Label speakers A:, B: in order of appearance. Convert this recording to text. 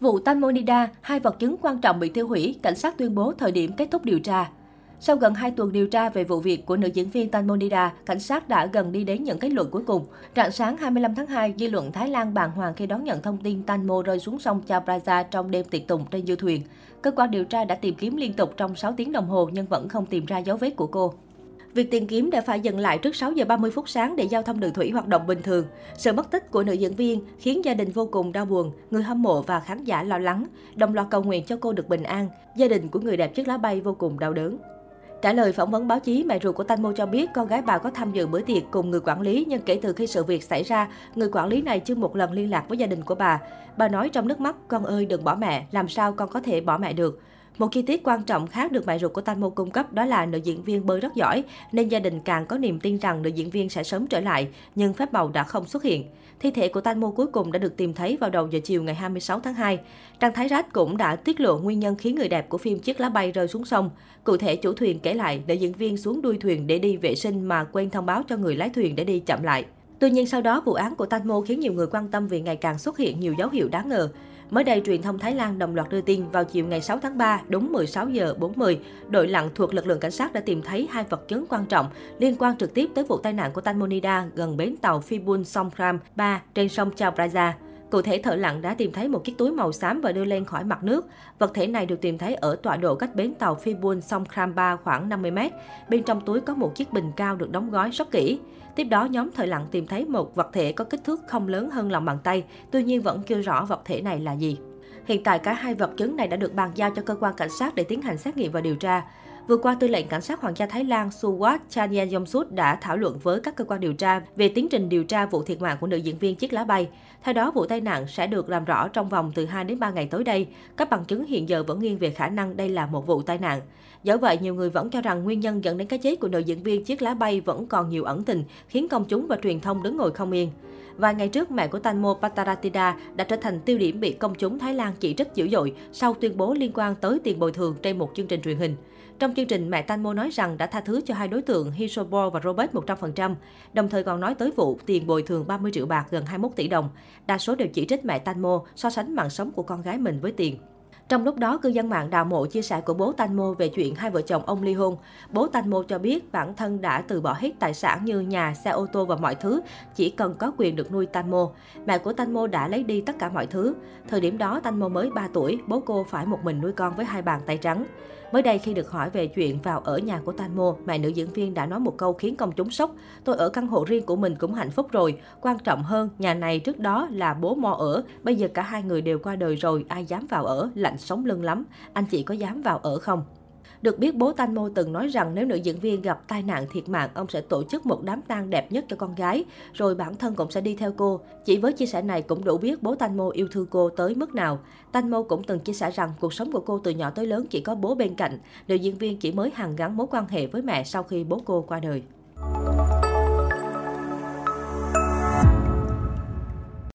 A: Vụ Tanmonida, hai vật chứng quan trọng bị tiêu hủy, cảnh sát tuyên bố thời điểm kết thúc điều tra. Sau gần 2 tuần điều tra về vụ việc của nữ diễn viên Tanmonida, cảnh sát đã gần đi đến những kết luận cuối cùng. Rạng sáng 25 tháng 2, dư luận Thái Lan bàng hoàng khi đón nhận thông tin Tanmo rơi xuống sông Chao Phraya trong đêm tiệc tùng trên du thuyền. Cơ quan điều tra đã tìm kiếm liên tục trong 6 tiếng đồng hồ nhưng vẫn không tìm ra dấu vết của cô. Việc tìm kiếm đã phải dừng lại trước 6 giờ 30 phút sáng để giao thông đường thủy hoạt động bình thường. Sự mất tích của nữ diễn viên khiến gia đình vô cùng đau buồn, người hâm mộ và khán giả lo lắng, đồng loạt cầu nguyện cho cô được bình an. Gia đình của người đẹp chiếc lá bay vô cùng đau đớn. Trả lời phỏng vấn báo chí, mẹ ruột của Thanh Mô cho biết con gái bà có tham dự bữa tiệc cùng người quản lý, nhưng kể từ khi sự việc xảy ra, người quản lý này chưa một lần liên lạc với gia đình của bà. Bà nói trong nước mắt, con ơi đừng bỏ mẹ, làm sao con có thể bỏ mẹ được. Một chi tiết quan trọng khác được mẹ ruột của Tanmo cung cấp đó là nữ diễn viên bơi rất giỏi, nên gia đình càng có niềm tin rằng nữ diễn viên sẽ sớm trở lại, nhưng phép màu đã không xuất hiện. Thi thể của Tanmo cuối cùng đã được tìm thấy vào đầu giờ chiều ngày 26 tháng 2. Trang Thái Rách cũng đã tiết lộ nguyên nhân khiến người đẹp của phim Chiếc lá bay rơi xuống sông. Cụ thể, chủ thuyền kể lại nữ diễn viên xuống đuôi thuyền để đi vệ sinh mà quên thông báo cho người lái thuyền để đi chậm lại. Tuy nhiên sau đó vụ án của Tanmo khiến nhiều người quan tâm vì ngày càng xuất hiện nhiều dấu hiệu đáng ngờ. Mới đây, truyền thông Thái Lan đồng loạt đưa tin vào chiều ngày 6 tháng 3, đúng 16 giờ 40, đội lặn thuộc lực lượng cảnh sát đã tìm thấy hai vật chứng quan trọng liên quan trực tiếp tới vụ tai nạn của Tanmonida gần bến tàu Phibun Songkram 3 trên sông Chao Phraya. Cụ thể, thợ lặn đã tìm thấy một chiếc túi màu xám và đưa lên khỏi mặt nước. Vật thể này được tìm thấy ở tọa độ cách bến tàu Phibun sông Kramba khoảng 50 mét. Bên trong túi có một chiếc bình cao được đóng gói rất kỹ. Tiếp đó, nhóm thợ lặn tìm thấy một vật thể có kích thước không lớn hơn lòng bàn tay, tuy nhiên vẫn chưa rõ vật thể này là gì. Hiện tại cả hai vật chứng này đã được bàn giao cho cơ quan cảnh sát để tiến hành xét nghiệm và điều tra. Vừa qua, tư lệnh cảnh sát Hoàng gia Thái Lan Suwat Chanya Yomsut đã thảo luận với các cơ quan điều tra về tiến trình điều tra vụ thiệt mạng của nữ diễn viên chiếc lá bay. Theo đó, vụ tai nạn sẽ được làm rõ trong vòng từ 2 đến 3 ngày tới đây. Các bằng chứng hiện giờ vẫn nghiêng về khả năng đây là một vụ tai nạn. Do vậy, nhiều người vẫn cho rằng nguyên nhân dẫn đến cái chết của nữ diễn viên chiếc lá bay vẫn còn nhiều ẩn tình, khiến công chúng và truyền thông đứng ngồi không yên. Vài ngày trước, mẹ của Tanmo Pataratida đã trở thành tiêu điểm bị công chúng Thái Lan chỉ trích dữ dội sau tuyên bố liên quan tới tiền bồi thường trên một chương trình truyền hình. Trong chương trình, mẹ Tanmo nói rằng đã tha thứ cho hai đối tượng Hisobor và Robert 100%, đồng thời còn nói tới vụ tiền bồi thường 30 triệu bạc gần 21 tỷ đồng. Đa số đều chỉ trích mẹ Tanmo so sánh mạng sống của con gái mình với tiền. Trong lúc đó, cư dân mạng đào mộ chia sẻ của bố Tanmo về chuyện hai vợ chồng ông ly hôn. Bố Tanmo cho biết bản thân đã từ bỏ hết tài sản như nhà, xe ô tô và mọi thứ, chỉ cần có quyền được nuôi Tanmo. Mẹ của Tanmo đã lấy đi tất cả mọi thứ. Thời điểm đó, Tanmo mới 3 tuổi, bố cô phải một mình nuôi con với hai bàn tay trắng. Mới đây khi được hỏi về chuyện vào ở nhà của Tanmo, mẹ nữ diễn viên đã nói một câu khiến công chúng sốc. Tôi ở căn hộ riêng của mình cũng hạnh phúc rồi. Quan trọng hơn, nhà này trước đó là bố Mo ở. Bây giờ cả hai người đều qua đời rồi, ai dám vào ở, lạnh sống lưng lắm. Anh chị có dám vào ở không? Được biết, bố Thanh Mô từng nói rằng nếu nữ diễn viên gặp tai nạn thiệt mạng, ông sẽ tổ chức một đám tang đẹp nhất cho con gái, rồi bản thân cũng sẽ đi theo cô. Chỉ với chia sẻ này cũng đủ biết bố Thanh Mô yêu thương cô tới mức nào. Thanh Mô cũng từng chia sẻ rằng cuộc sống của cô từ nhỏ tới lớn chỉ có bố bên cạnh. Nữ diễn viên chỉ mới hàn gắn mối quan hệ với mẹ sau khi bố cô qua đời.